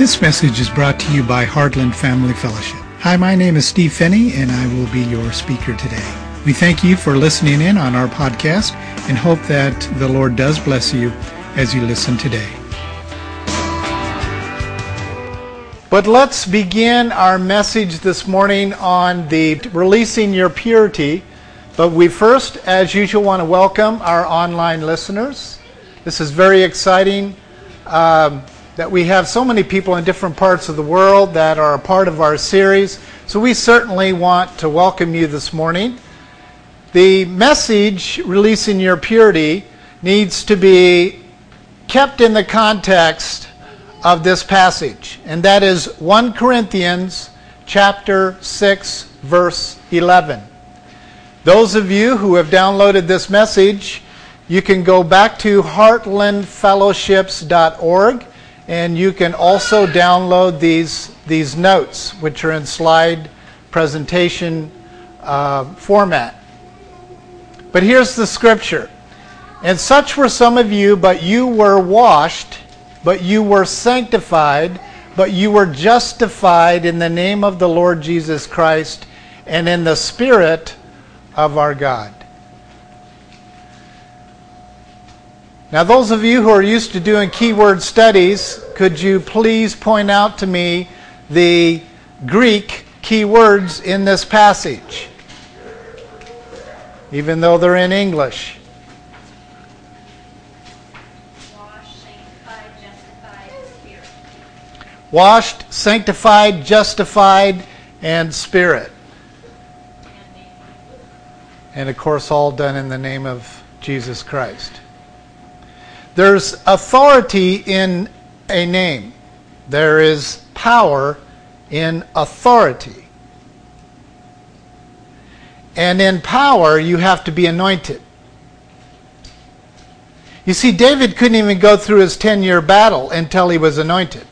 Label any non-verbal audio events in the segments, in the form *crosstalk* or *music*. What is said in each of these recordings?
This message is brought to you by Heartland Family Fellowship. Hi, my name is Steve Phinney, and I will be your speaker today. We thank you for listening in on our podcast and hope that the Lord does bless you as you listen today. But let's begin our message this morning on the releasing your purity. But we first, as usual, want to welcome our online listeners. This is very exciting. Um, that we have so many people in different parts of the world that are a part of our series. So we certainly want to welcome you this morning. The message, releasing your purity, needs to be kept in the context of this passage, and that is 1 Corinthians chapter 6 verse 11. Those of you who have downloaded this message, you can go back to heartlandfellowships.org and you can also download these, these notes, which are in slide presentation uh, format. But here's the scripture. And such were some of you, but you were washed, but you were sanctified, but you were justified in the name of the Lord Jesus Christ and in the Spirit of our God. Now, those of you who are used to doing keyword studies, could you please point out to me the Greek keywords in this passage? Even though they're in English. Washed, sanctified, justified, and spirit. And of course, all done in the name of Jesus Christ. There's authority in a name. There is power in authority. And in power, you have to be anointed. You see, David couldn't even go through his 10 year battle until he was anointed.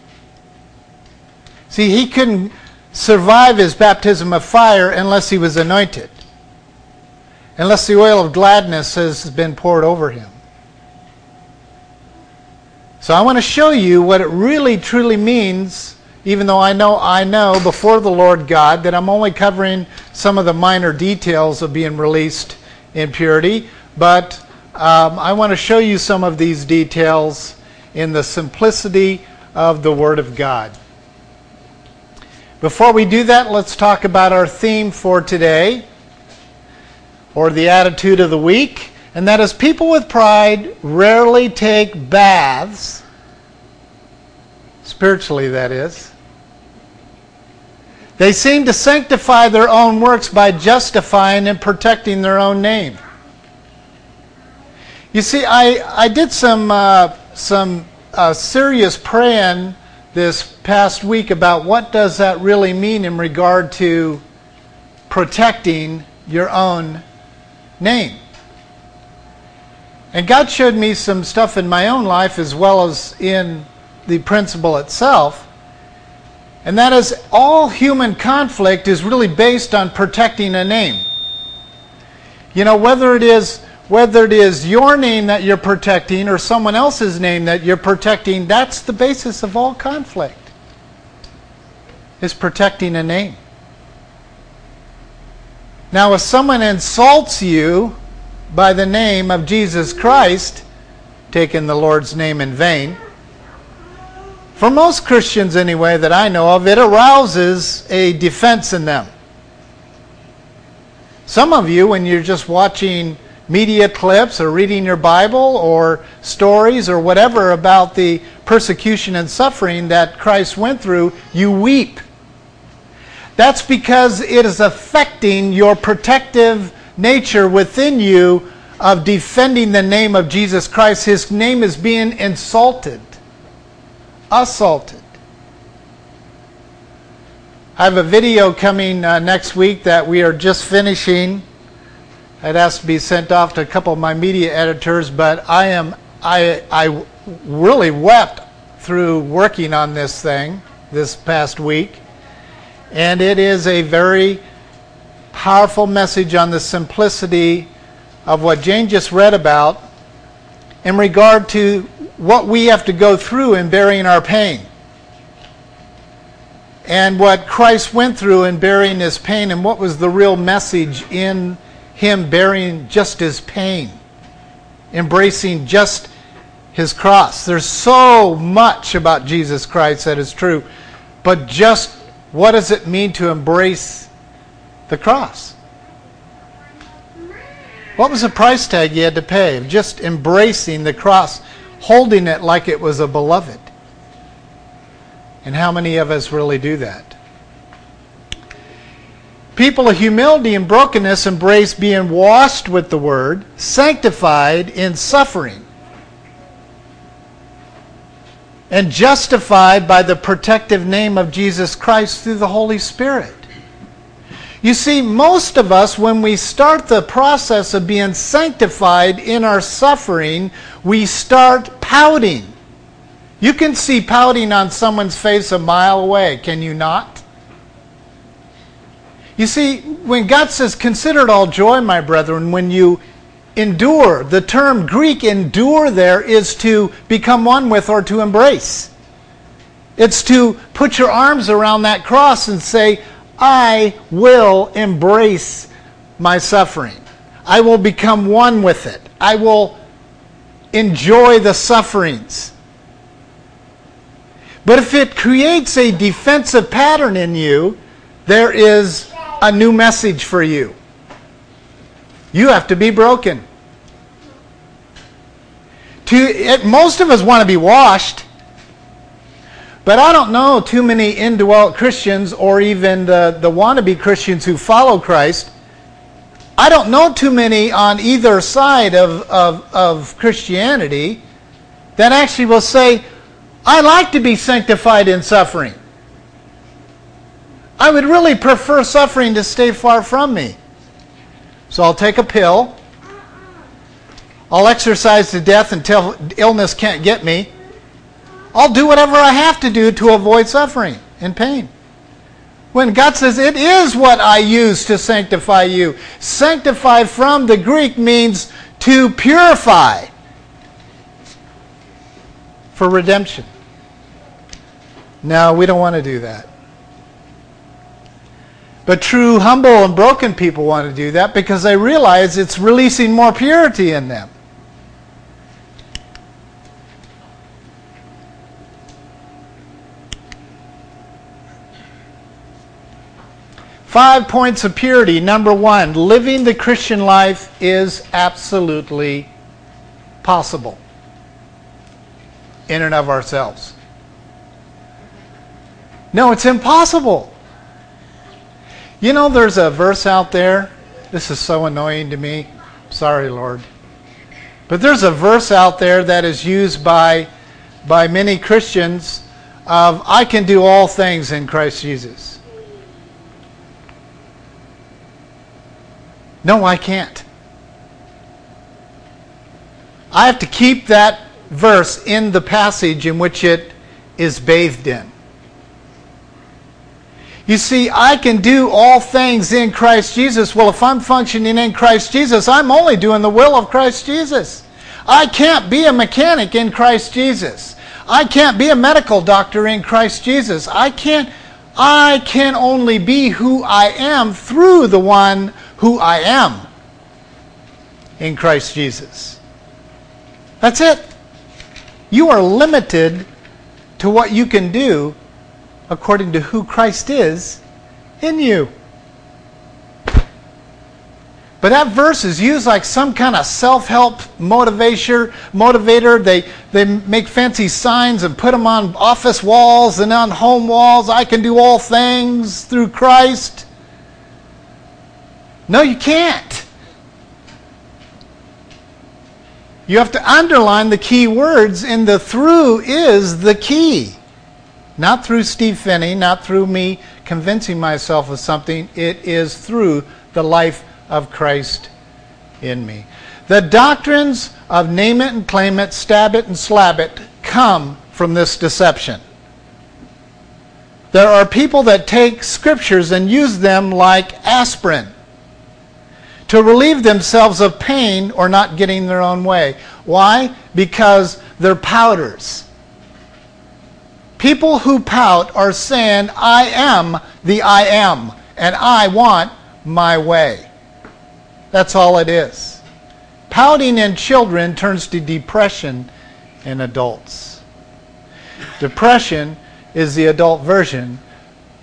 See, he couldn't survive his baptism of fire unless he was anointed, unless the oil of gladness has been poured over him. So I want to show you what it really truly means, even though I know I know before the Lord God that I'm only covering some of the minor details of being released in purity, but um, I want to show you some of these details in the simplicity of the Word of God. Before we do that, let's talk about our theme for today, or the attitude of the week and that is people with pride rarely take baths, spiritually, that is. They seem to sanctify their own works by justifying and protecting their own name. You see, I, I did some, uh, some uh, serious praying this past week about what does that really mean in regard to protecting your own name. And God showed me some stuff in my own life as well as in the principle itself. And that is, all human conflict is really based on protecting a name. You know, whether it is whether it is your name that you're protecting or someone else's name that you're protecting, that's the basis of all conflict. Is protecting a name. Now, if someone insults you by the name of Jesus Christ, taking the Lord's name in vain. For most Christians, anyway, that I know of, it arouses a defense in them. Some of you, when you're just watching media clips or reading your Bible or stories or whatever about the persecution and suffering that Christ went through, you weep. That's because it is affecting your protective nature within you of defending the name of Jesus Christ. His name is being insulted, assaulted. I have a video coming uh, next week that we are just finishing. It has to be sent off to a couple of my media editors, but I am I I really wept through working on this thing this past week. And it is a very powerful message on the simplicity of what Jane just read about in regard to what we have to go through in bearing our pain. and what Christ went through in bearing his pain and what was the real message in him bearing just his pain, embracing just his cross. There's so much about Jesus Christ that is true, but just what does it mean to embrace the cross? What was the price tag you had to pay of just embracing the cross, holding it like it was a beloved? And how many of us really do that? People of humility and brokenness embrace being washed with the Word, sanctified in suffering, and justified by the protective name of Jesus Christ through the Holy Spirit. You see, most of us, when we start the process of being sanctified in our suffering, we start pouting. You can see pouting on someone's face a mile away, can you not? You see, when God says, Consider it all joy, my brethren, when you endure, the term Greek endure there is to become one with or to embrace. It's to put your arms around that cross and say, I will embrace my suffering. I will become one with it. I will enjoy the sufferings. But if it creates a defensive pattern in you, there is a new message for you. You have to be broken. To, it, most of us want to be washed, but I don't know too many indwelt Christians or even the, the wannabe Christians who follow Christ. I don't know too many on either side of, of, of Christianity that actually will say, I like to be sanctified in suffering. I would really prefer suffering to stay far from me. So I'll take a pill. I'll exercise to death until illness can't get me. I'll do whatever I have to do to avoid suffering and pain. When God says, It is what I use to sanctify you. Sanctify from the Greek means to purify for redemption. No, we don't want to do that. But true, humble, and broken people want to do that because they realize it's releasing more purity in them. Five points of purity. Number one, living the Christian life is absolutely possible in and of ourselves. No, it's impossible. You know, there's a verse out there. This is so annoying to me. Sorry, Lord. But there's a verse out there that is used by, by many Christians of, I can do all things in Christ Jesus. No, I can't. I have to keep that verse in the passage in which it is bathed in. You see, I can do all things in Christ Jesus. Well, if I'm functioning in Christ Jesus, I'm only doing the will of Christ Jesus. I can't be a mechanic in Christ Jesus. I can't be a medical doctor in Christ Jesus. I can't I can only be who I am through the one who I am in Christ Jesus. That's it. You are limited to what you can do according to who Christ is in you. But that verse is used like some kind of self-help motivator. Motivator. They they make fancy signs and put them on office walls and on home walls. I can do all things through Christ. No, you can't. You have to underline the key words, and the through is the key. Not through Steve Phinney, not through me convincing myself of something. It is through the life of Christ in me. The doctrines of name it and claim it, stab it and slab it come from this deception. There are people that take scriptures and use them like aspirin to relieve themselves of pain or not getting their own way. Why? Because they're pouters. People who pout are saying, I am the I am, and I want my way. That's all it is. Pouting in children turns to depression in adults. Depression is the adult version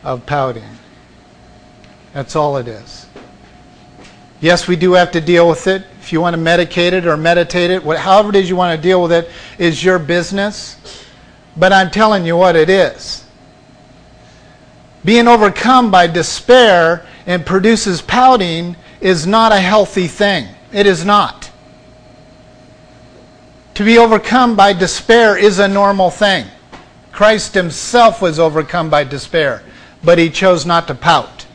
of pouting. That's all it is. Yes, we do have to deal with it. If you want to medicate it or meditate it, however it is you want to deal with it, is your business. But I'm telling you what it is. Being overcome by despair and produces pouting is not a healthy thing. It is not. To be overcome by despair is a normal thing. Christ himself was overcome by despair, but he chose not to pout.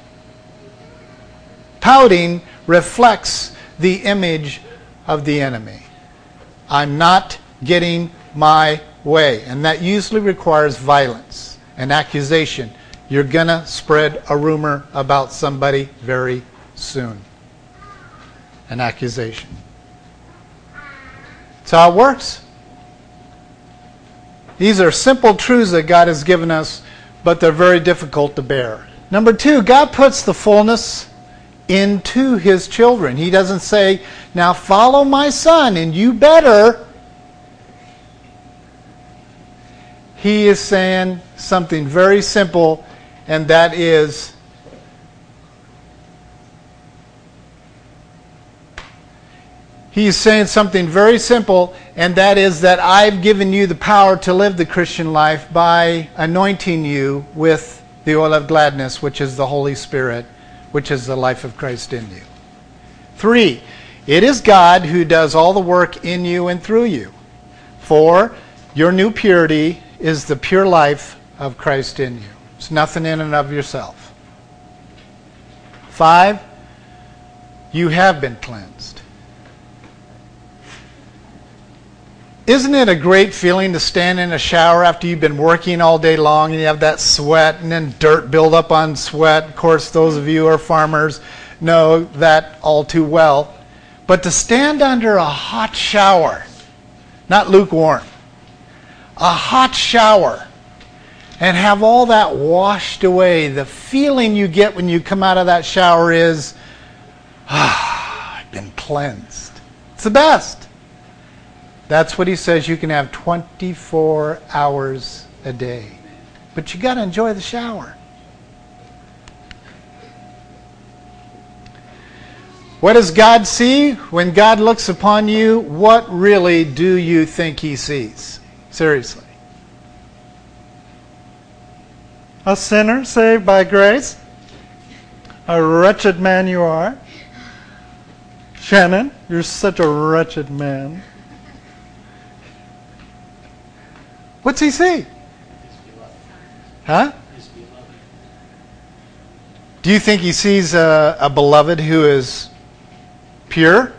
Pouting reflects the image of the enemy. I'm not getting my way. And that usually requires violence, an accusation. You're going to spread a rumor about somebody very soon. An accusation. That's how it works. These are simple truths that God has given us, but they're very difficult to bear. Number two, God puts the fullness into his children. He doesn't say, now follow my son and you better. He is saying something very simple, and that is, He is saying something very simple, and that is that I've given you the power to live the Christian life by anointing you with the oil of gladness, which is the Holy Spirit which is the life of Christ in you. Three, it is God who does all the work in you and through you. Four, your new purity is the pure life of Christ in you. It's nothing in and of yourself. Five, you have been cleansed. Isn't it a great feeling to stand in a shower after you've been working all day long and you have that sweat and then dirt build up on sweat? Of course, those of you who are farmers know that all too well. But to stand under a hot shower, not lukewarm, a hot shower, and have all that washed away, the feeling you get when you come out of that shower is, ah, I've been cleansed. It's the best. That's what he says you can have 24 hours a day. But you got to enjoy the shower. What does God see? When God looks upon you, what really do you think he sees? Seriously. A sinner saved by grace? A wretched man you are? Shannon, you're such a wretched man. What's he see? Huh? Do you think he sees a, a beloved who is pure?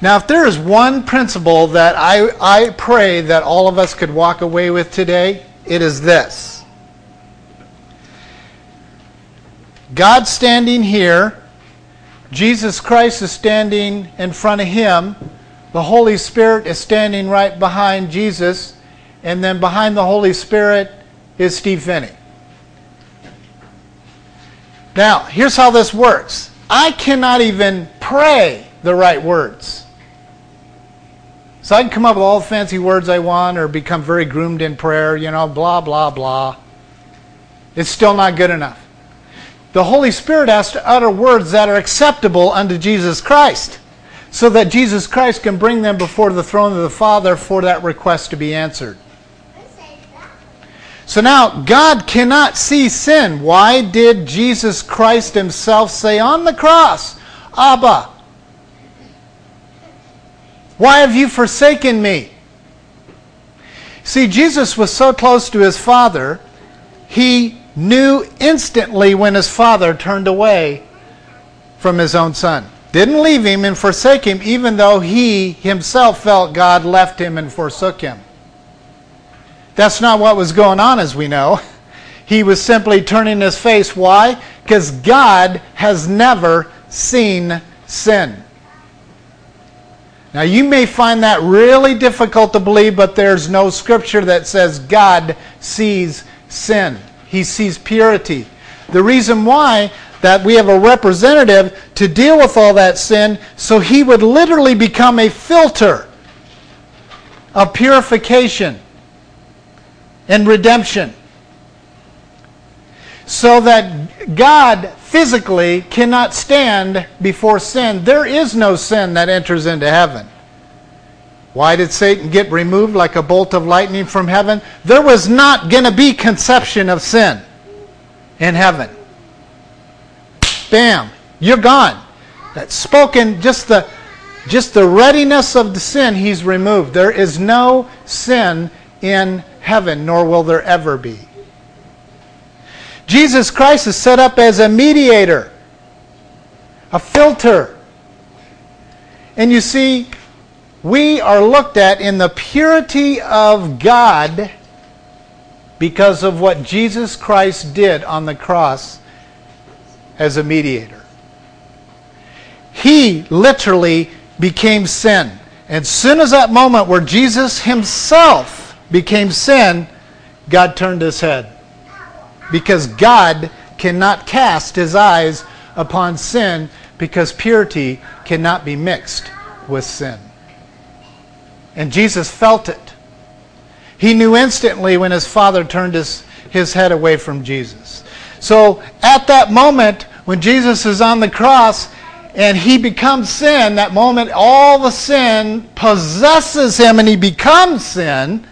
Now, if there is one principle that I, I pray that all of us could walk away with today, it is this God standing here, Jesus Christ is standing in front of him the Holy Spirit is standing right behind Jesus, and then behind the Holy Spirit is Steve Phinney. Now, here's how this works I cannot even pray the right words. So I can come up with all the fancy words I want or become very groomed in prayer, you know, blah, blah, blah. It's still not good enough. The Holy Spirit has to utter words that are acceptable unto Jesus Christ so that Jesus Christ can bring them before the throne of the Father for that request to be answered. So now, God cannot see sin. Why did Jesus Christ himself say on the cross, Abba, why have you forsaken me? See, Jesus was so close to his Father, he knew instantly when his Father turned away from his own Son. Didn't leave him and forsake him, even though he himself felt God left him and forsook him. That's not what was going on, as we know. *laughs* He was simply turning his face. Why? Because God has never seen sin. Now, you may find that really difficult to believe, but there's no scripture that says God sees sin. He sees purity. The reason why that we have a representative to deal with all that sin, so he would literally become a filter of purification and redemption. So that God physically cannot stand before sin. There is no sin that enters into heaven. Why did Satan get removed like a bolt of lightning from heaven? There was not going to be conception of sin in heaven. Bam, you're gone. That's spoken just the just the readiness of the sin he's removed. There is no sin in heaven, nor will there ever be. Jesus Christ is set up as a mediator, a filter. And you see, we are looked at in the purity of God because of what Jesus Christ did on the cross as a mediator. He literally became sin. And soon as that moment where Jesus himself became sin, God turned his head. Because God cannot cast his eyes upon sin because purity cannot be mixed with sin. And Jesus felt it. He knew instantly when his father turned his, his head away from Jesus. So at that moment, when Jesus is on the cross and he becomes sin, that moment all the sin possesses him and he becomes sin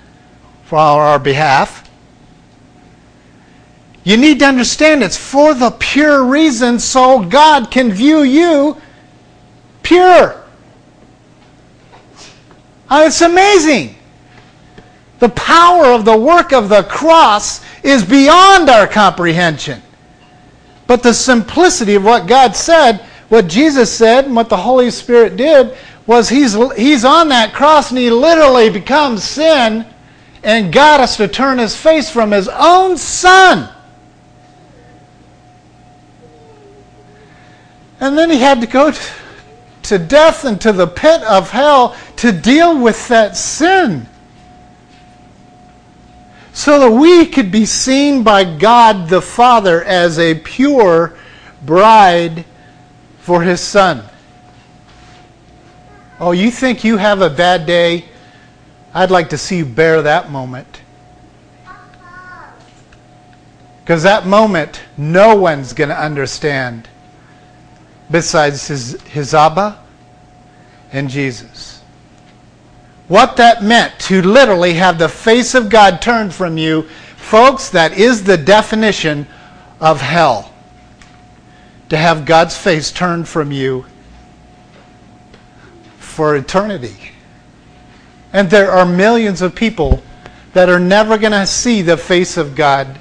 for our behalf. You need to understand it's for the pure reason so God can view you pure. Oh, it's amazing. The power of the work of the cross is beyond our comprehension. But the simplicity of what God said, what Jesus said, and what the Holy Spirit did, was he's, he's on that cross and he literally becomes sin and got us to turn his face from his own son. And then he had to go to, to death and to the pit of hell to deal with that sin so that we could be seen by God the Father as a pure bride for his son. Oh, you think you have a bad day? I'd like to see you bear that moment. Because that moment, no one's going to understand besides his, his Abba and Jesus what that meant to literally have the face of God turned from you, folks, that is the definition of hell. To have God's face turned from you for eternity. And there are millions of people that are never going to see the face of God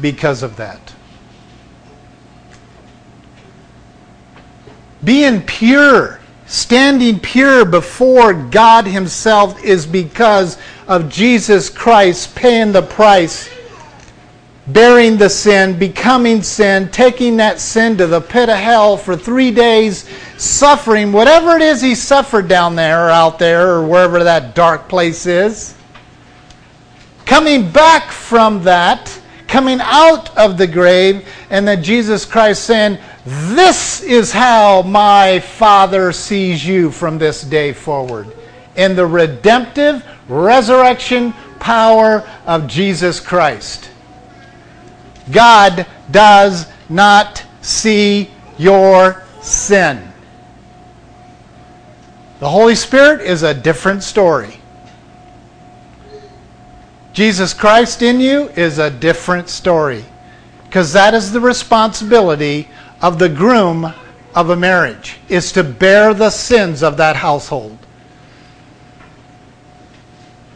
because of that. Being pure standing pure before God Himself is because of Jesus Christ paying the price, bearing the sin, becoming sin, taking that sin to the pit of hell for three days, suffering whatever it is He suffered down there or out there or wherever that dark place is. Coming back from that, coming out of the grave, and that Jesus Christ saying, this is how my Father sees you from this day forward. In the redemptive resurrection power of Jesus Christ. God does not see your sin. The Holy Spirit is a different story. Jesus Christ in you is a different story. Because that is the responsibility of the groom of a marriage is to bear the sins of that household.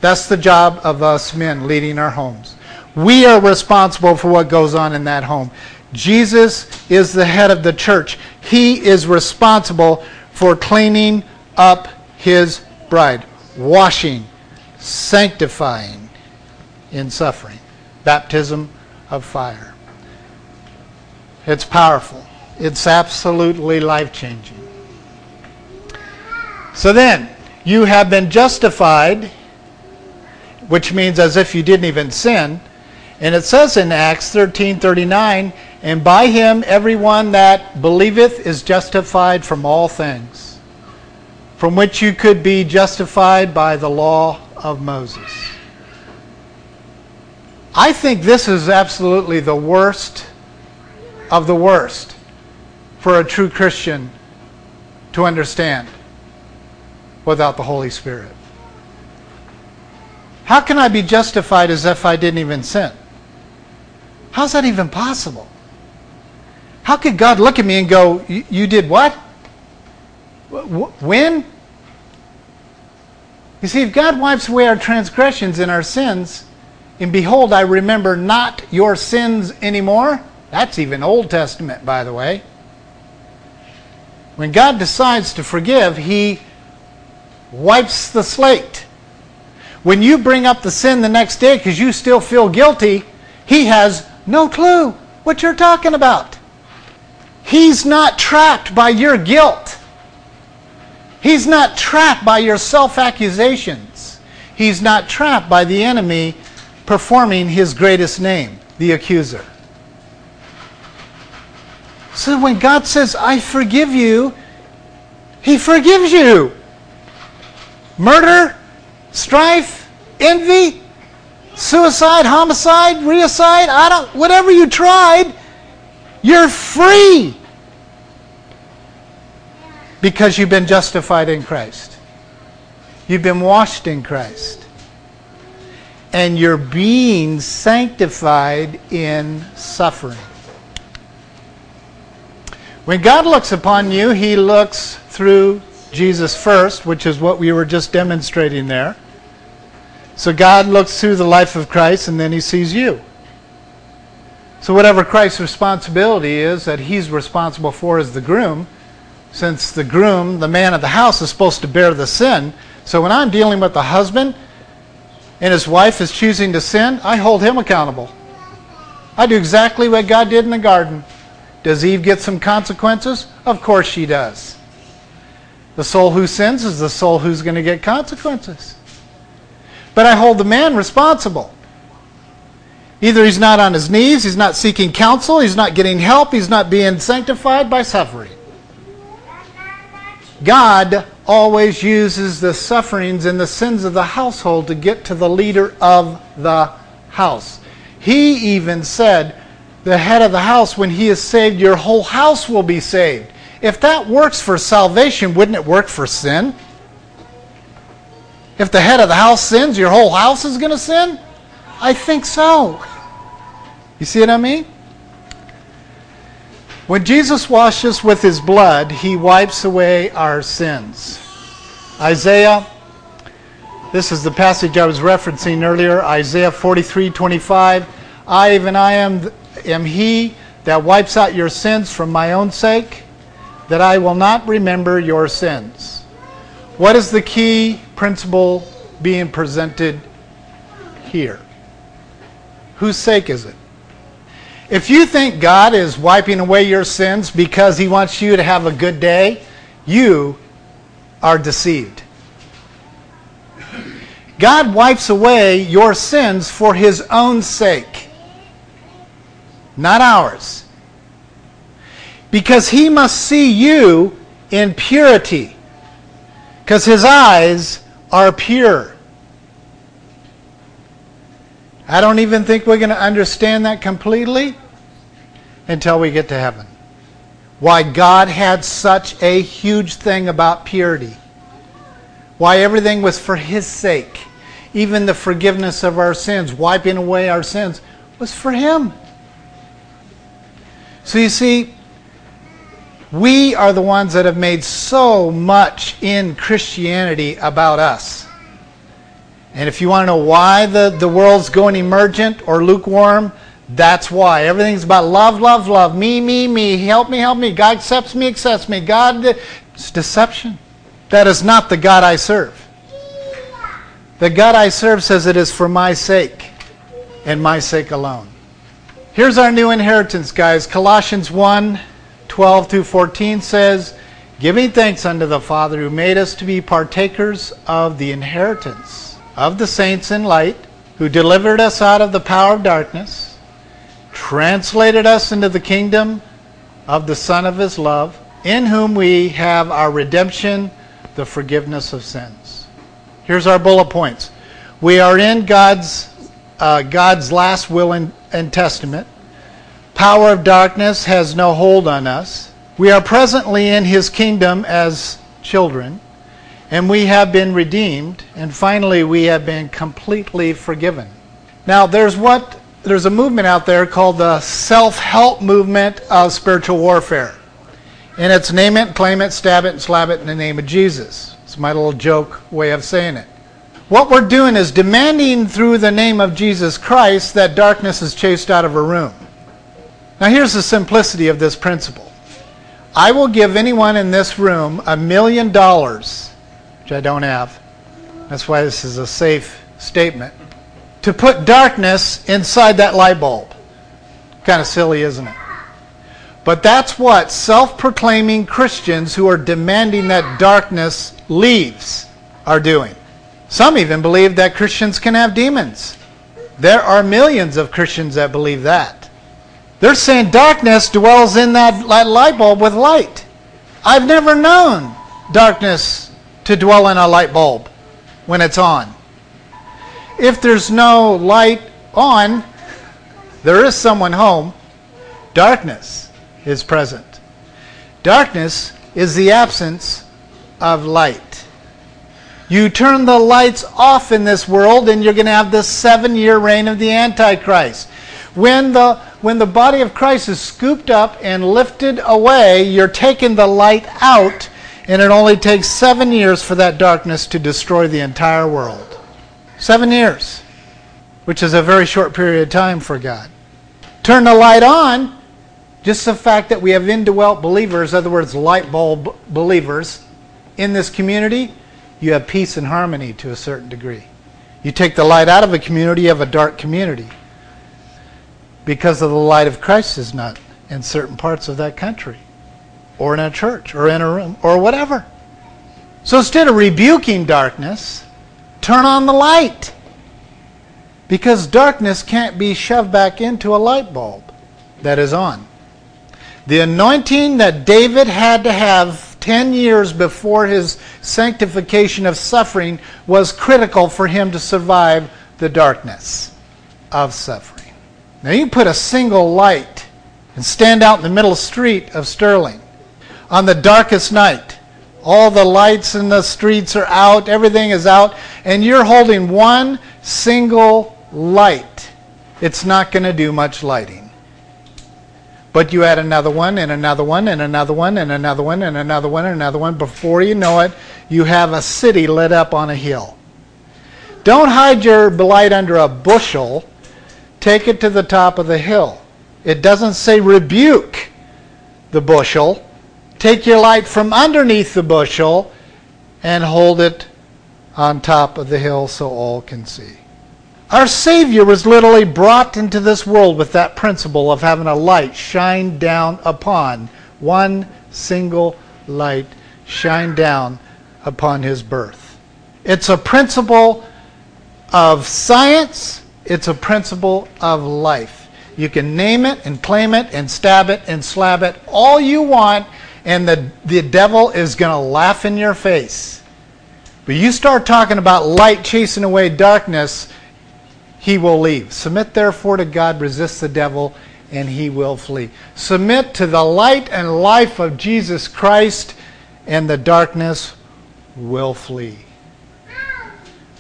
That's the job of us men leading our homes. We are responsible for what goes on in that home. Jesus is the head of the church. He is responsible for cleaning up his bride, washing, sanctifying in suffering. Baptism of fire. It's powerful. It's absolutely life changing. So then, you have been justified, which means as if you didn't even sin. And it says in Acts 13:39, and by him everyone that believeth is justified from all things, from which you could be justified by the law of Moses. I think this is absolutely the worst of the worst for a true Christian to understand without the Holy Spirit. How can I be justified as if I didn't even sin? How's that even possible? How could God look at me and go, You did what? When? You see, if God wipes away our transgressions and our sins, and behold, I remember not your sins anymore, that's even Old Testament, by the way. When God decides to forgive, He wipes the slate. When you bring up the sin the next day because you still feel guilty, He has no clue what you're talking about. He's not trapped by your guilt. He's not trapped by your self accusations. He's not trapped by the enemy performing his greatest name, the accuser. So when God says, I forgive you, He forgives you. Murder, strife, envy, suicide, homicide, reicide, I don't whatever you tried, you're free. Because you've been justified in Christ. You've been washed in Christ. And you're being sanctified in suffering. When God looks upon you, He looks through Jesus first, which is what we were just demonstrating there. So God looks through the life of Christ and then He sees you. So, whatever Christ's responsibility is that He's responsible for as the groom, since the groom, the man of the house, is supposed to bear the sin. So, when I'm dealing with the husband and his wife is choosing to sin, I hold him accountable. I do exactly what God did in the garden. Does Eve get some consequences? Of course she does. The soul who sins is the soul who's going to get consequences. But I hold the man responsible. Either he's not on his knees, he's not seeking counsel, he's not getting help, he's not being sanctified by suffering. God always uses the sufferings and the sins of the household to get to the leader of the house. He even said, the head of the house, when he is saved, your whole house will be saved. If that works for salvation, wouldn't it work for sin? If the head of the house sins, your whole house is going to sin? I think so. You see what I mean? When Jesus washes with his blood, he wipes away our sins. Isaiah, this is the passage I was referencing earlier, Isaiah 43 25. I, even I am am he that wipes out your sins from my own sake, that I will not remember your sins. What is the key principle being presented here? Whose sake is it? If you think God is wiping away your sins because he wants you to have a good day, you are deceived. God wipes away your sins for his own sake not ours. Because he must see you in purity, because his eyes are pure. I don't even think we're going to understand that completely until we get to heaven. Why God had such a huge thing about purity. Why everything was for His sake. Even the forgiveness of our sins, wiping away our sins, was for Him. So you see, we are the ones that have made so much in Christianity about us. And if you want to know why the, the world's going emergent or lukewarm, that's why. Everything's about love, love, love. Me, me, me. Help me, help me. God accepts me, accepts me. God, it's deception. That is not the God I serve. The God I serve says it is for my sake and my sake alone. Here's our new inheritance, guys. Colossians 1 12 through 14 says, giving thanks unto the Father who made us to be partakers of the inheritance of the saints in light, who delivered us out of the power of darkness, translated us into the kingdom of the Son of his love, in whom we have our redemption, the forgiveness of sins. Here's our bullet points. We are in God's, uh, God's last will and, and testament. Power of darkness has no hold on us. We are presently in his kingdom as children, and we have been redeemed, and finally we have been completely forgiven. Now, there's what there's a movement out there called the self-help movement of spiritual warfare. And it's name it, claim it, stab it, and slap it in the name of Jesus. It's my little joke way of saying it. What we're doing is demanding through the name of Jesus Christ that darkness is chased out of a room. Now, here's the simplicity of this principle I will give anyone in this room a million dollars, which I don't have. That's why this is a safe statement. To put darkness inside that light bulb. Kind of silly, isn't it? But that's what self proclaiming Christians who are demanding that darkness leaves are doing. Some even believe that Christians can have demons. There are millions of Christians that believe that. They're saying darkness dwells in that light bulb with light. I've never known darkness to dwell in a light bulb when it's on. If there's no light on, there is someone home. Darkness is present. Darkness is the absence of light. You turn the lights off in this world, and you're going to have the seven year reign of the Antichrist. When the when the body of Christ is scooped up and lifted away, you're taking the light out, and it only takes seven years for that darkness to destroy the entire world. Seven years, which is a very short period of time for God. Turn the light on, just the fact that we have indwelt believers, other words, light bulb believers, in this community, you have peace and harmony to a certain degree. You take the light out of a community, you have a dark community because of the light of Christ is not in certain parts of that country or in a church or in a room or whatever. So instead of rebuking darkness, turn on the light. Because darkness can't be shoved back into a light bulb that is on. The anointing that David had to have 10 years before his sanctification of suffering was critical for him to survive the darkness of suffering. Now you put a single light and stand out in the middle street of Sterling on the darkest night. All the lights in the streets are out, everything is out, and you're holding one single light. It's not going to do much lighting. But you add another one and another one and another one and another one and another one and another one. Before you know it, you have a city lit up on a hill. Don't hide your light under a bushel take it to the top of the hill. It doesn't say rebuke the bushel. Take your light from underneath the bushel and hold it on top of the hill so all can see. Our Savior was literally brought into this world with that principle of having a light shine down upon one single light shine down upon his birth. It's a principle of science it's a principle of life. You can name it and claim it and stab it and slab it all you want, and the, the devil is going to laugh in your face. But you start talking about light chasing away darkness, he will leave. Submit therefore to God, resist the devil, and he will flee. Submit to the light and life of Jesus Christ, and the darkness will flee.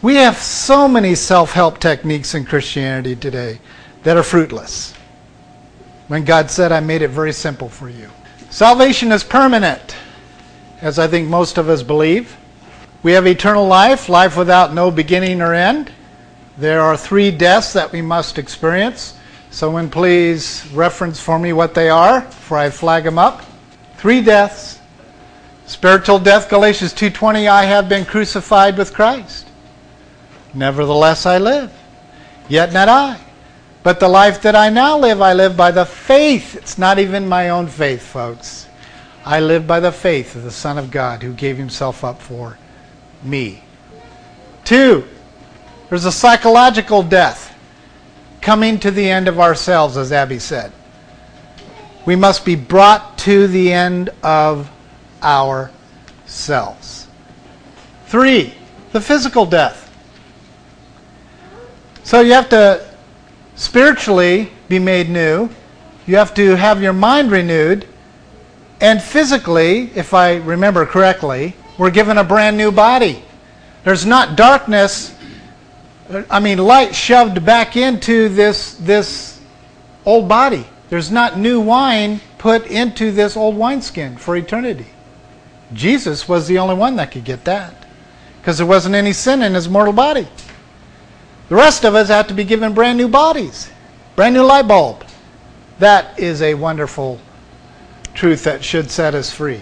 We have so many self help techniques in Christianity today that are fruitless. When God said, I made it very simple for you. Salvation is permanent, as I think most of us believe. We have eternal life, life without no beginning or end. There are three deaths that we must experience. Someone please reference for me what they are for I flag them up. Three deaths. Spiritual death, Galatians 2:20, I have been crucified with Christ. Nevertheless, I live. Yet not I. But the life that I now live, I live by the faith. It's not even my own faith, folks. I live by the faith of the Son of God who gave himself up for me. Two, there's a psychological death coming to the end of ourselves, as Abby said. We must be brought to the end of ourselves. Three, the physical death. So you have to spiritually be made new. You have to have your mind renewed. And physically, if I remember correctly, we're given a brand new body. There's not darkness, I mean, light shoved back into this, this old body. There's not new wine put into this old wineskin for eternity. Jesus was the only one that could get that because there wasn't any sin in his mortal body. The rest of us have to be given brand new bodies, brand new light bulb. That is a wonderful truth that should set us free.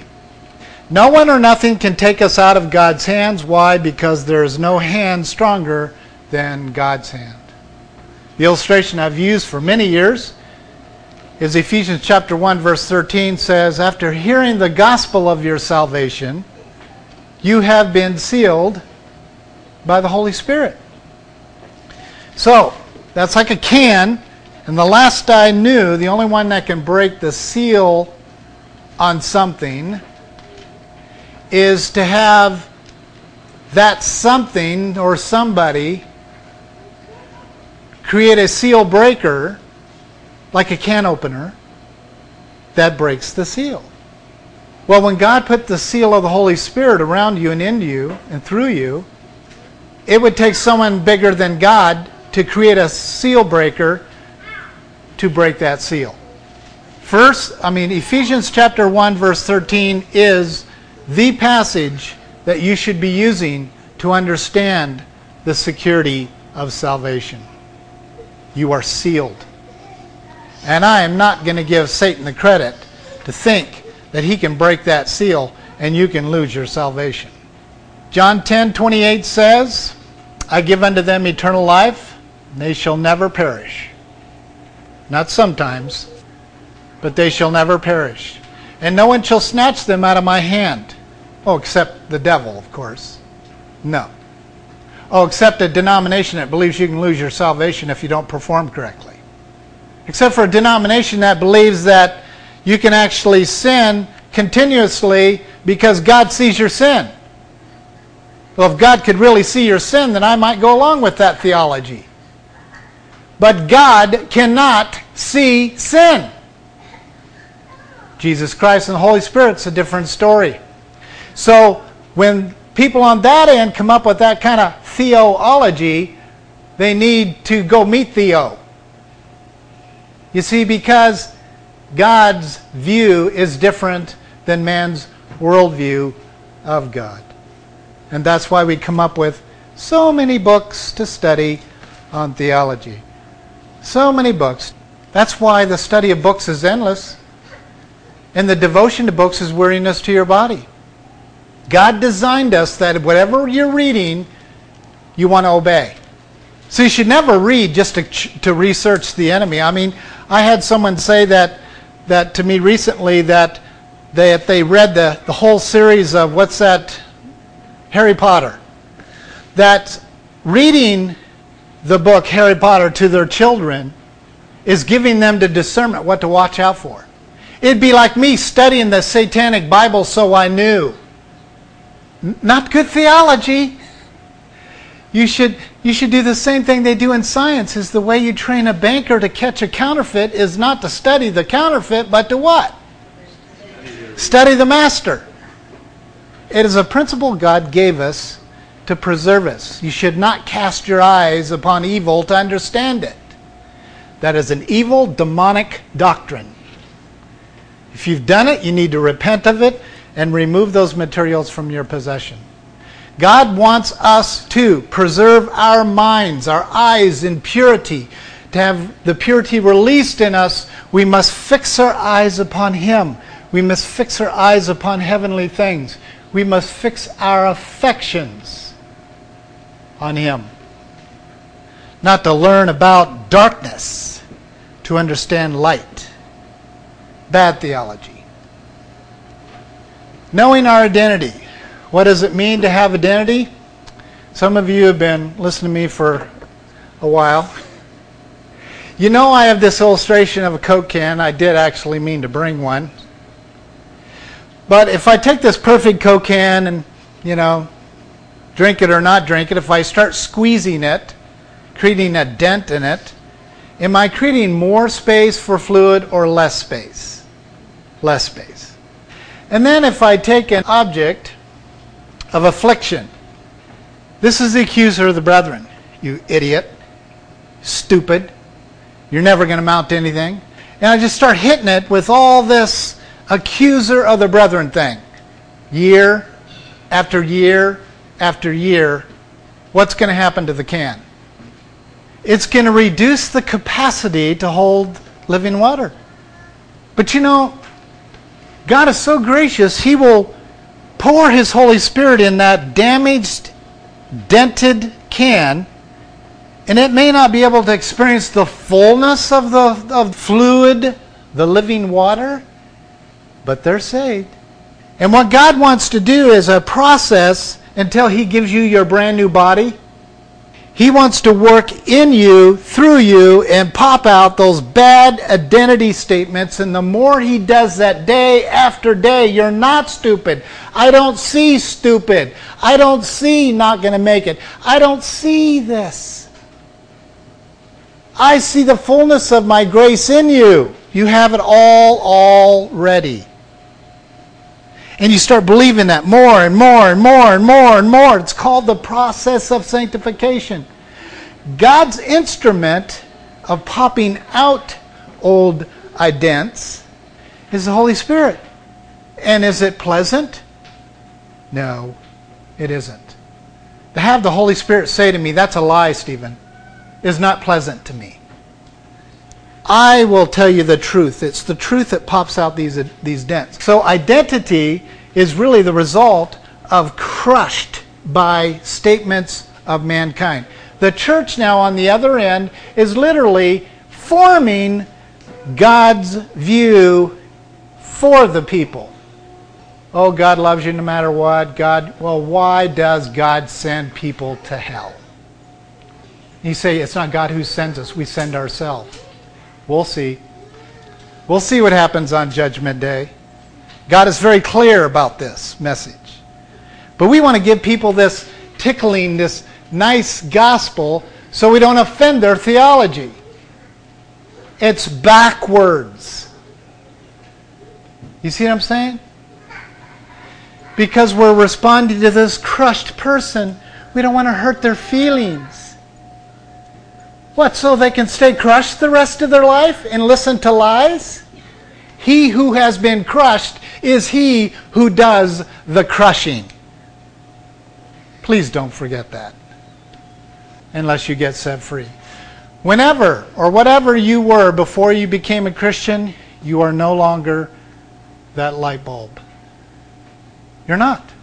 No one or nothing can take us out of God's hands. Why? Because there is no hand stronger than God's hand. The illustration I've used for many years is Ephesians chapter 1 verse 13 says, "After hearing the gospel of your salvation, you have been sealed by the Holy Spirit." So, that's like a can, and the last I knew, the only one that can break the seal on something is to have that something or somebody create a seal breaker like a can opener that breaks the seal. Well, when God put the seal of the Holy Spirit around you and into you and through you, it would take someone bigger than God to create a seal breaker to break that seal. First, I mean, Ephesians chapter 1, verse 13 is the passage that you should be using to understand the security of salvation. You are sealed. And I am not going to give Satan the credit to think that he can break that seal and you can lose your salvation. John 10 28 says, I give unto them eternal life, they shall never perish. Not sometimes, but they shall never perish. And no one shall snatch them out of my hand. Oh, except the devil, of course. No. Oh, except a denomination that believes you can lose your salvation if you don't perform correctly. Except for a denomination that believes that you can actually sin continuously because God sees your sin. Well, if God could really see your sin, then I might go along with that theology. But God cannot see sin. Jesus Christ and the Holy Spirit's a different story. So when people on that end come up with that kind of theology, they need to go meet Theo. You see, because God's view is different than man's worldview of God. And that's why we come up with so many books to study on theology. So many books. That's why the study of books is endless. And the devotion to books is weariness to your body. God designed us that whatever you're reading, you want to obey. So you should never read just to, to research the enemy. I mean, I had someone say that, that to me recently that they, if they read the, the whole series of what's that, Harry Potter, that reading the book Harry Potter to their children is giving them the discernment what to watch out for. It'd be like me studying the satanic Bible so I knew not good theology. You should, you should do the same thing they do in science is the way you train a banker to catch a counterfeit is not to study the counterfeit, but to what? Study the master. It is a principle God gave us to preserve us. You should not cast your eyes upon evil to understand it. That is an evil, demonic doctrine. If you've done it, you need to repent of it and remove those materials from your possession. God wants us to preserve our minds, our eyes in purity. To have the purity released in us, we must fix our eyes upon Him. We must fix our eyes upon heavenly things. We must fix our affections on Him. Not to learn about darkness, to understand light. Bad theology. Knowing our identity. What does it mean to have identity? Some of you have been listening to me for a while. You know, I have this illustration of a Coke can. I did actually mean to bring one. But if I take this perfect Coke can and, you know, drink it or not drink it, if I start squeezing it, creating a dent in it, am I creating more space for fluid or less space? Less space. And then if I take an object of affliction, this is the accuser of the brethren. You idiot, stupid, you're never going to amount to anything. And I just start hitting it with all this accuser of the brethren thing. Year after year after year, what's going to happen to the can? It's going to reduce the capacity to hold living water. But you know, God is so gracious, He will pour His Holy Spirit in that damaged, dented can and it may not be able to experience the fullness of the of fluid, the living water, but they're saved. And what God wants to do is a process until He gives you your brand new body. He wants to work in you, through you, and pop out those bad identity statements. And the more He does that day after day, you're not stupid. I don't see stupid. I don't see not going to make it. I don't see this. I see the fullness of my grace in you. You have it all already. And you start believing that more and more and more and more and more. It's called the process of sanctification. God's instrument of popping out old idents is the Holy Spirit. And is it pleasant? No, it isn't. To have the Holy Spirit say to me, that's a lie, Stephen is not pleasant to me. I will tell you the truth. It's the truth that pops out these, these dents. So identity is really the result of crushed by statements of mankind. The church now, on the other end, is literally forming God's view for the people. Oh, God loves you no matter what. God, well, why does God send people to hell? You say it's not God who sends us, we send ourselves. We'll see. We'll see what happens on Judgment Day. God is very clear about this message. But we want to give people this tickling, this nice gospel, so we don't offend their theology. It's backwards. You see what I'm saying? Because we're responding to this crushed person, we don't want to hurt their feelings. What, so they can stay crushed the rest of their life and listen to lies? He who has been crushed is he who does the crushing. Please don't forget that unless you get set free. Whenever or whatever you were before you became a Christian, you are no longer that light bulb. You're not.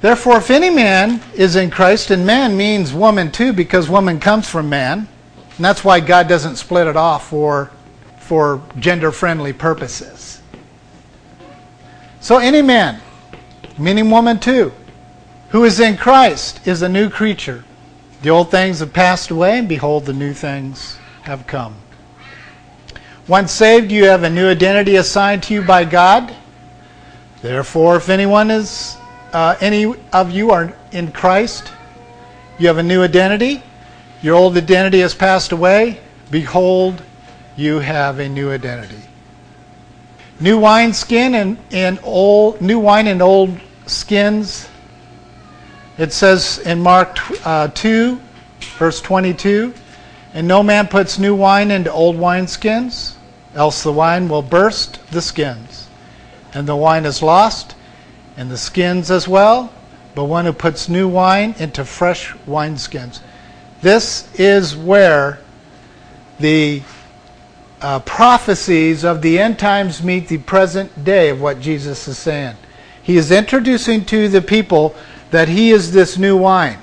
Therefore, if any man is in Christ, and man means woman too, because woman comes from man, and that's why God doesn't split it off for, for gender friendly purposes. So, any man, meaning woman too, who is in Christ is a new creature. The old things have passed away, and behold, the new things have come. Once saved, you have a new identity assigned to you by God. Therefore, if anyone is uh, any of you are in Christ, you have a new identity. Your old identity has passed away. Behold, you have a new identity. New wine skin and, and old new wine and old skins. It says in Mark uh, 2, verse 22, and no man puts new wine into old wineskins, else the wine will burst the skins, and the wine is lost, and the skins as well, but one who puts new wine into fresh wineskins. This is where the uh, prophecies of the end times meet the present day of what Jesus is saying. He is introducing to the people that he is this new wine.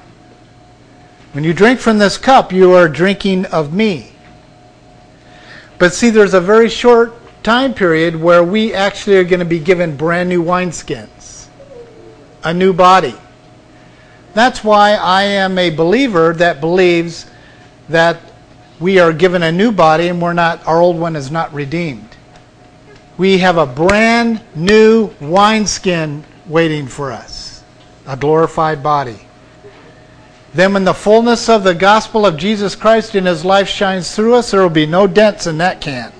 When you drink from this cup, you are drinking of me. But see, there's a very short time period where we actually are going to be given brand new wineskins, a new body. That's why I am a believer that believes that we are given a new body and we're not our old one is not redeemed. We have a brand new wineskin waiting for us, a glorified body. Then when the fullness of the gospel of Jesus Christ in his life shines through us, there will be no dents in that can.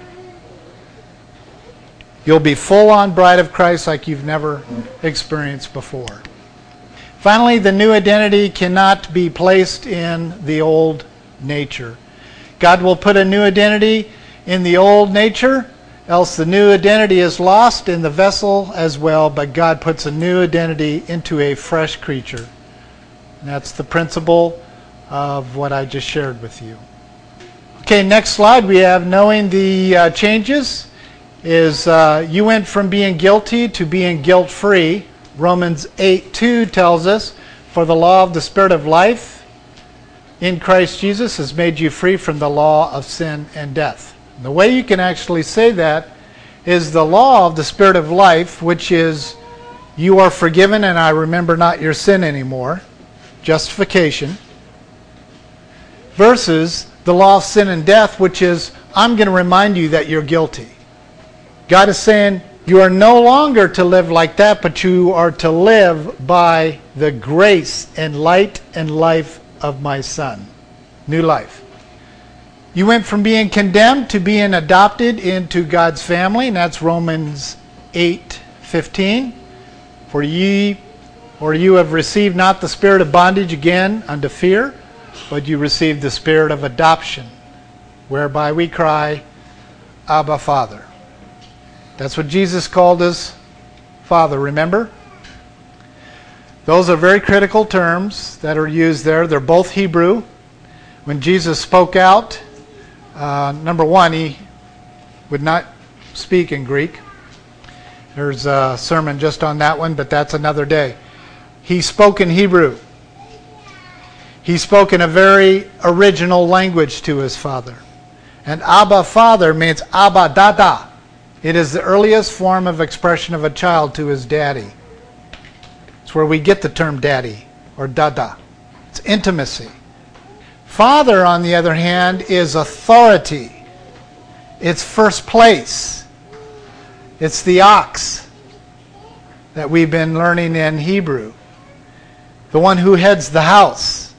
You'll be full on bride of Christ like you've never experienced before. Finally, the new identity cannot be placed in the old nature. God will put a new identity in the old nature, else the new identity is lost in the vessel as well, but God puts a new identity into a fresh creature. And that's the principle of what I just shared with you. Okay, next slide we have knowing the uh, changes is uh, you went from being guilty to being guilt free. Romans 8 2 tells us, For the law of the Spirit of life in Christ Jesus has made you free from the law of sin and death. And the way you can actually say that is the law of the Spirit of life, which is you are forgiven and I remember not your sin anymore, justification, versus the law of sin and death, which is I'm going to remind you that you're guilty. God is saying, you are no longer to live like that, but you are to live by the grace and light and life of my Son. New life. You went from being condemned to being adopted into God's family, and that's Romans 8 15. For ye or you have received not the spirit of bondage again unto fear, but you received the spirit of adoption, whereby we cry, Abba, Father. That's what Jesus called his Father, remember? Those are very critical terms that are used there. They're both Hebrew. When Jesus spoke out, uh, number one, he would not speak in Greek. There's a sermon just on that one, but that's another day. He spoke in Hebrew. He spoke in a very original language to his father. And Abba, Father, means Abba, Dada. It is the earliest form of expression of a child to his daddy. It's where we get the term daddy or dada. It's intimacy. Father, on the other hand, is authority. It's first place. It's the ox that we've been learning in Hebrew. The one who heads the house,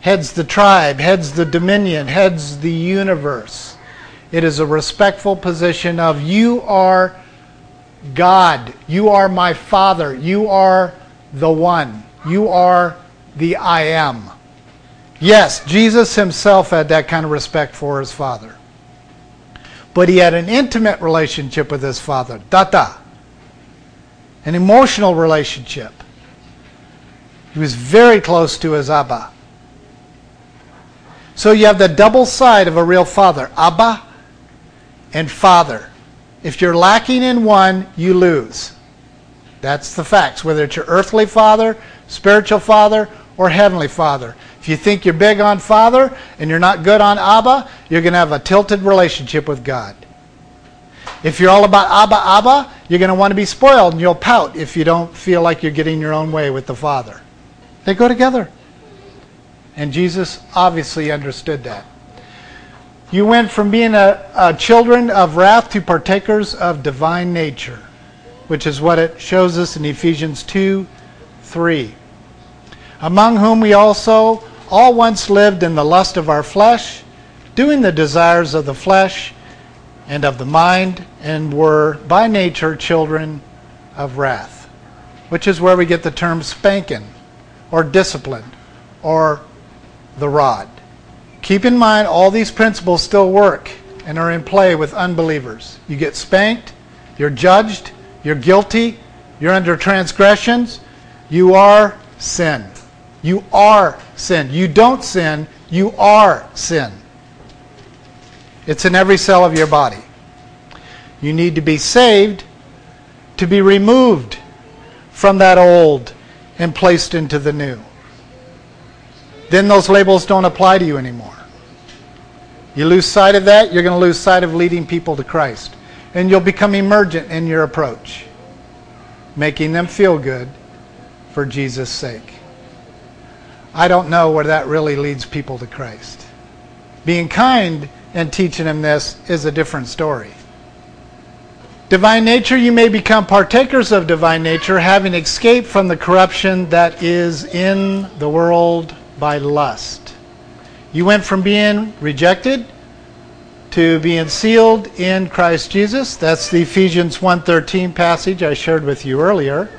heads the tribe, heads the dominion, heads the universe. It is a respectful position of you are God. You are my Father. You are the one. You are the I am. Yes, Jesus himself had that kind of respect for his Father. But he had an intimate relationship with his Father, Tata. An emotional relationship. He was very close to his Abba. So you have the double side of a real father, Abba and Father. If you're lacking in one, you lose. That's the facts, whether it's your earthly father, spiritual father, or heavenly father. If you think you're big on Father and you're not good on Abba, you're going to have a tilted relationship with God. If you're all about Abba, Abba, you're going to want to be spoiled and you'll pout if you don't feel like you're getting your own way with the Father. They go together. And Jesus obviously understood that. You went from being a, a children of wrath to partakers of divine nature, which is what it shows us in Ephesians 2 3. Among whom we also all once lived in the lust of our flesh, doing the desires of the flesh and of the mind, and were by nature children of wrath, which is where we get the term spanking, or discipline, or the rod. Keep in mind, all these principles still work and are in play with unbelievers. You get spanked, you're judged, you're guilty, you're under transgressions, you are sin. You are sin. You don't sin, you are sin. It's in every cell of your body. You need to be saved to be removed from that old and placed into the new. Then those labels don't apply to you anymore. You lose sight of that, you're going to lose sight of leading people to Christ. and you'll become emergent in your approach, making them feel good for Jesus' sake. I don't know where that really leads people to Christ. Being kind and teaching them this is a different story. Divine nature, you may become partakers of divine nature, having escaped from the corruption that is in the world by lust. You went from being rejected to being sealed in Christ Jesus. That's the Ephesians 1:13 passage I shared with you earlier.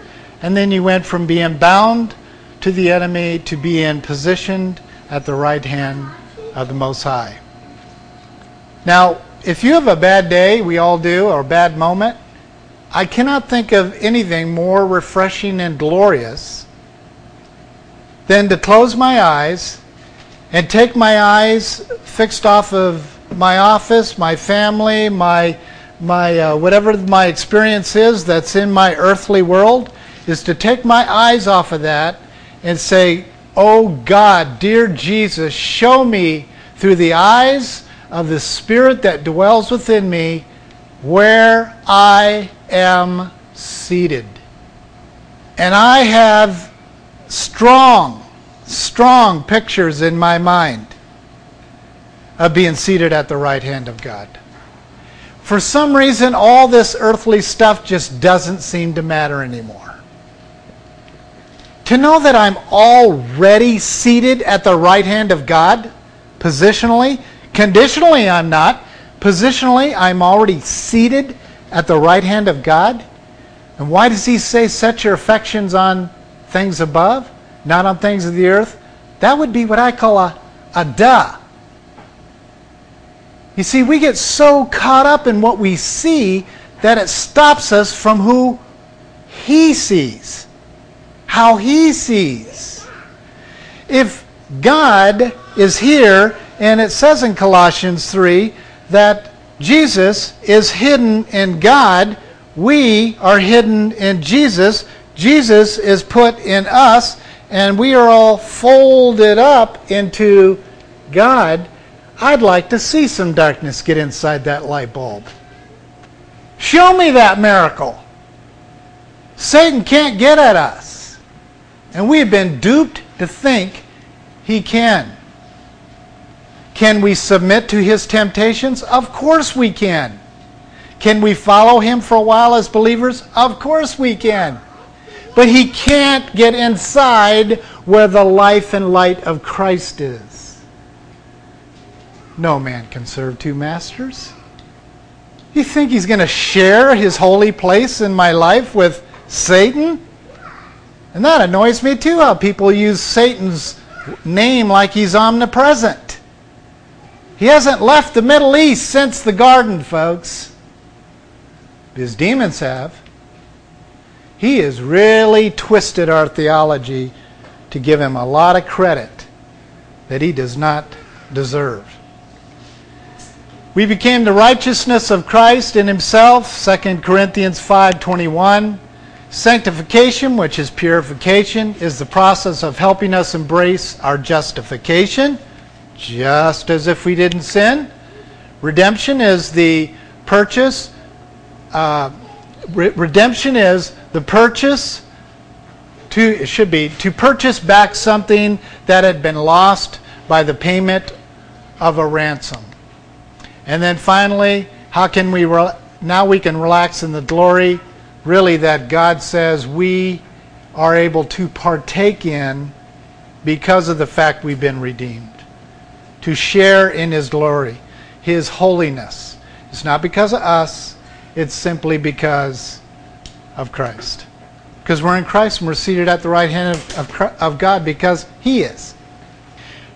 And then you went from being bound to the enemy to being positioned at the right hand of the Most High. Now, if you have a bad day, we all do, or a bad moment, I cannot think of anything more refreshing and glorious than to close my eyes and take my eyes fixed off of my office, my family, my my uh, whatever my experience is that's in my earthly world is to take my eyes off of that and say, "Oh God, dear Jesus, show me through the eyes of the Spirit that dwells within me where I am seated. And I have strong, strong pictures in my mind of being seated at the right hand of God. For some reason, all this earthly stuff just doesn't seem to matter anymore. To know that I'm already seated at the right hand of God, positionally, conditionally, I'm not. Positionally, I'm already seated at the right hand of God. And why does he say, set your affections on things above, not on things of the earth? That would be what I call a, a duh. You see, we get so caught up in what we see that it stops us from who he sees, how he sees. If God is here, and it says in Colossians 3 that Jesus is hidden in God. We are hidden in Jesus. Jesus is put in us, and we are all folded up into God. I'd like to see some darkness get inside that light bulb. Show me that miracle. Satan can't get at us. And we have been duped to think he can. Can we submit to his temptations? Of course we can. Can we follow him for a while as believers? Of course we can. But he can't get inside where the life and light of Christ is. No man can serve two masters. You think he's going to share his holy place in my life with Satan? And that annoys me too, how people use Satan's name like he's omnipresent. He hasn't left the Middle East since the garden, folks. His demons have. He has really twisted our theology to give him a lot of credit that he does not deserve. We became the righteousness of Christ in himself, 2 Corinthians 5:21. Sanctification, which is purification, is the process of helping us embrace our justification just as if we didn't sin. Redemption is the purchase. Uh, re- redemption is the purchase. To it should be to purchase back something that had been lost by the payment of a ransom. And then finally, how can we re- now we can relax in the glory really that God says we are able to partake in because of the fact we've been redeemed to share in His glory, His holiness. It's not because of us, it's simply because of Christ. Because we're in Christ and we're seated at the right hand of, of, of God because He is.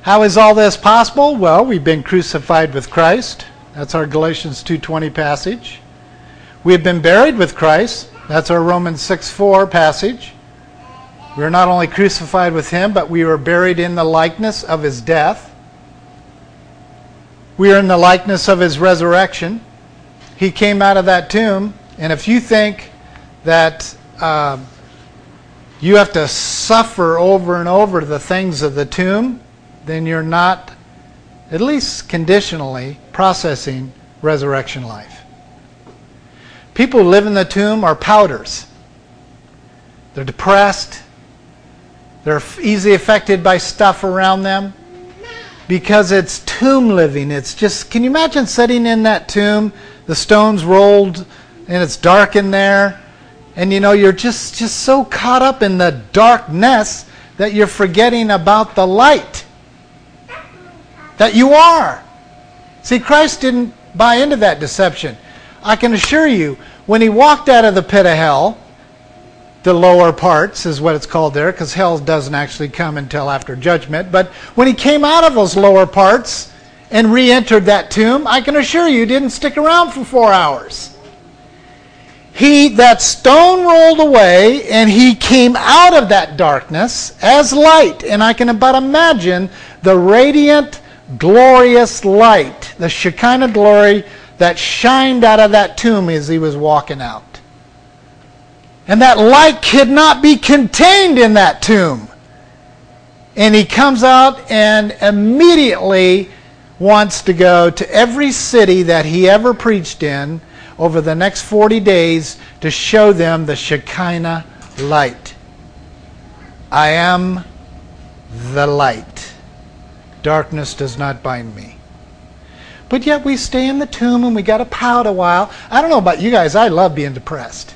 How is all this possible? Well, we've been crucified with Christ. That's our Galatians 2:20 passage. We have been buried with Christ. That's our Romans 6:4 passage. We are not only crucified with him, but we were buried in the likeness of his death. We are in the likeness of his resurrection. He came out of that tomb, and if you think that uh, you have to suffer over and over the things of the tomb, then you're not, at least conditionally, processing resurrection life. People who live in the tomb are pouters. They're depressed. They're easily affected by stuff around them because it's tomb living. It's just, can you imagine sitting in that tomb, the stones rolled, and it's dark in there, and you know, you're just, just so caught up in the darkness that you're forgetting about the light that you are. See, Christ didn't buy into that deception. I can assure you, when he walked out of the pit of hell, the lower parts is what it's called there, because hell doesn't actually come until after judgment. But when he came out of those lower parts and re entered that tomb, I can assure you, didn't stick around for four hours. He, that stone rolled away, and he came out of that darkness as light. And I can but imagine the radiant, glorious light, the Shekinah glory that shined out of that tomb as he was walking out. And that light could not be contained in that tomb. And he comes out and immediately wants to go to every city that he ever preached in over the next 40 days to show them the Shekinah light. I am the light. Darkness does not bind me. But yet we stay in the tomb and we got to pout a while. I don't know about you guys, I love being depressed.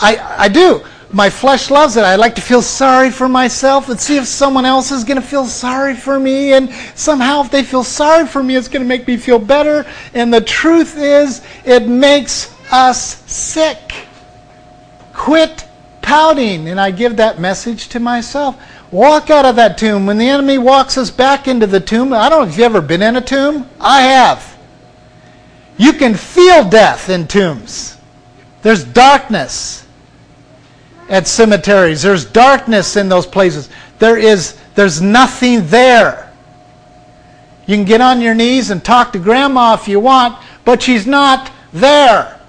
I, I do. My flesh loves it. I like to feel sorry for myself and see if someone else is going to feel sorry for me. And somehow, if they feel sorry for me, it's going to make me feel better. And the truth is, it makes us sick. Quit pouting. And I give that message to myself. Walk out of that tomb. When the enemy walks us back into the tomb, I don't know if you've ever been in a tomb. I have. You can feel death in tombs. There's darkness at cemeteries. There's darkness in those places. There is there's nothing there. You can get on your knees and talk to grandma if you want, but she's not there.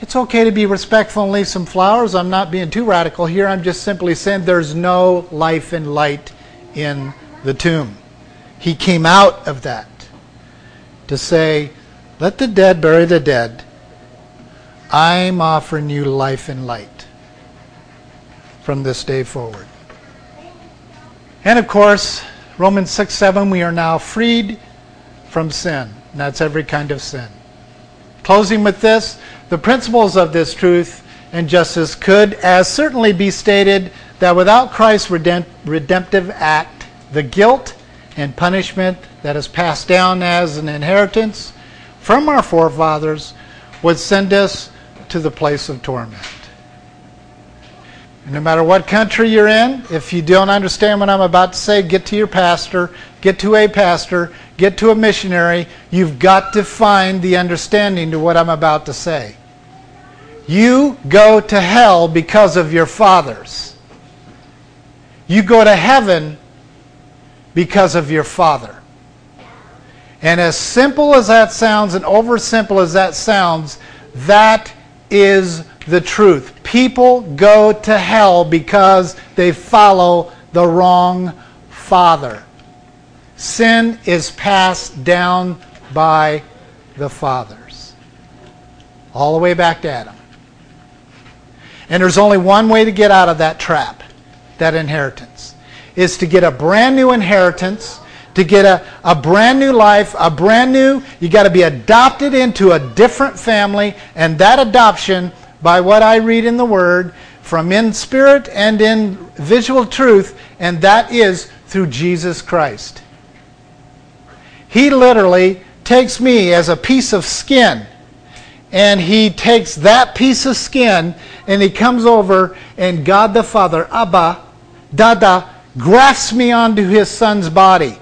It's okay to be respectful and leave some flowers. I'm not being too radical here. I'm just simply saying there's no life and light in the tomb. He came out of that to say, let the dead bury the dead. I'm offering you life and light from this day forward. And of course, Romans 6 7, we are now freed from sin. And that's every kind of sin. Closing with this, the principles of this truth and justice could as certainly be stated that without Christ's redemptive act, the guilt and punishment that is passed down as an inheritance from our forefathers would send us to the place of torment. No matter what country you're in, if you don't understand what I'm about to say, get to your pastor, get to a pastor, get to a missionary. You've got to find the understanding to what I'm about to say. You go to hell because of your fathers. You go to heaven because of your father. And as simple as that sounds and oversimple as that sounds, that is the truth. People go to hell because they follow the wrong father. Sin is passed down by the fathers, all the way back to Adam. And there's only one way to get out of that trap, that inheritance, is to get a brand new inheritance to get a, a brand new life, a brand new, you got to be adopted into a different family, and that adoption by what I read in the Word, from in spirit and in visual truth, and that is through Jesus Christ. He literally takes me as a piece of skin, and he takes that piece of skin and he comes over, and God the Father, Abba, Dada, grafts me onto his son's body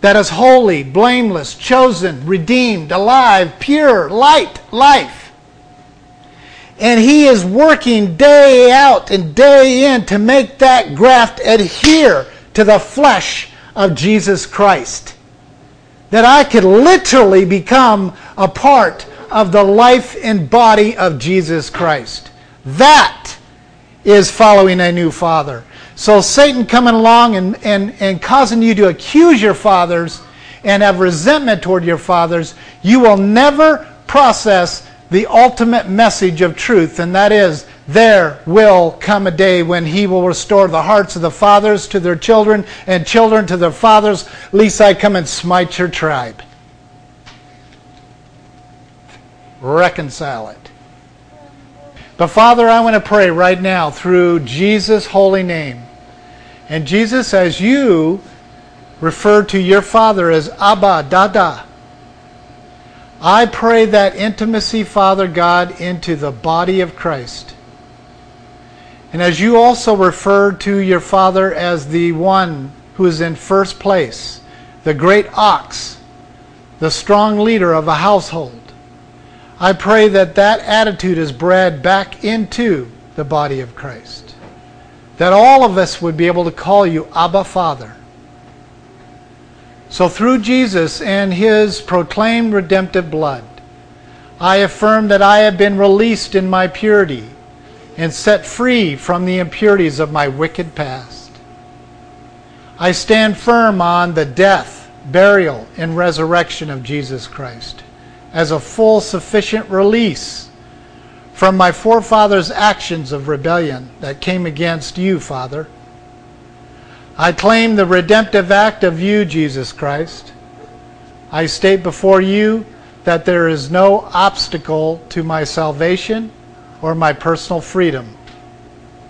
that is holy, blameless, chosen, redeemed, alive, pure, light, life. And he is working day out and day in to make that graft adhere to the flesh of Jesus Christ. That I could literally become a part of the life and body of Jesus Christ. That is following a new Father. So Satan coming along and, and, and causing you to accuse your fathers and have resentment toward your fathers, you will never process the ultimate message of truth, and that is there will come a day when he will restore the hearts of the fathers to their children and children to their fathers, lest I come and smite your tribe. Reconcile it. But Father, I want to pray right now through Jesus' holy name. And Jesus, as you refer to your Father as Abba, Dada, I pray that intimacy, Father God, into the body of Christ. And as you also referred to your Father as the one who is in first place, the great ox, the strong leader of a household, I pray that that attitude is bred back into the body of Christ. That all of us would be able to call you Abba Father. So through Jesus and his proclaimed redemptive blood, I affirm that I have been released in my purity and set free from the impurities of my wicked past. I stand firm on the death, burial, and resurrection of Jesus Christ as a full, sufficient release from my forefathers' actions of rebellion that came against you, Father. I claim the redemptive act of you, Jesus Christ. I state before you that there is no obstacle to my salvation or my personal freedom.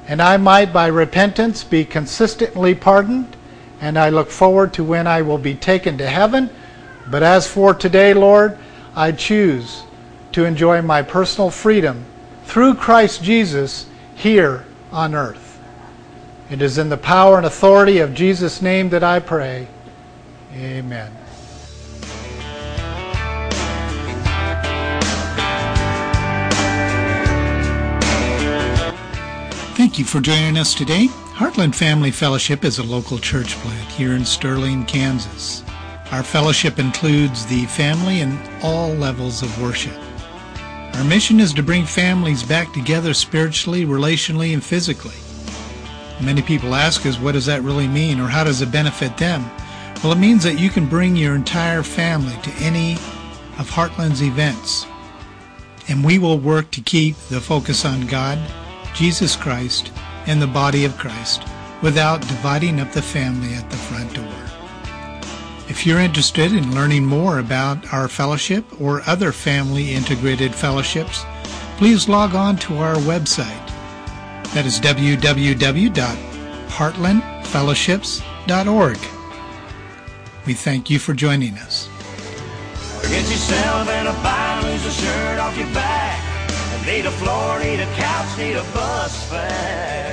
And I might, by repentance, be consistently pardoned, and I look forward to when I will be taken to heaven. But as for today, Lord, I choose to enjoy my personal freedom through Christ Jesus here on earth. It is in the power and authority of Jesus' name that I pray. Amen. Thank you for joining us today. Heartland Family Fellowship is a local church plant here in Sterling, Kansas. Our fellowship includes the family and all levels of worship. Our mission is to bring families back together spiritually, relationally, and physically. Many people ask us, what does that really mean, or how does it benefit them? Well, it means that you can bring your entire family to any of Heartland's events. And we will work to keep the focus on God, Jesus Christ, and the body of Christ without dividing up the family at the front door. If you're interested in learning more about our fellowship or other family integrated fellowships, please log on to our website that is www.heartlandfellowships.org. We thank you for joining us. Get yourself in a bind, lose a shirt off your back. Need a floor, need a couch, need a bus fare.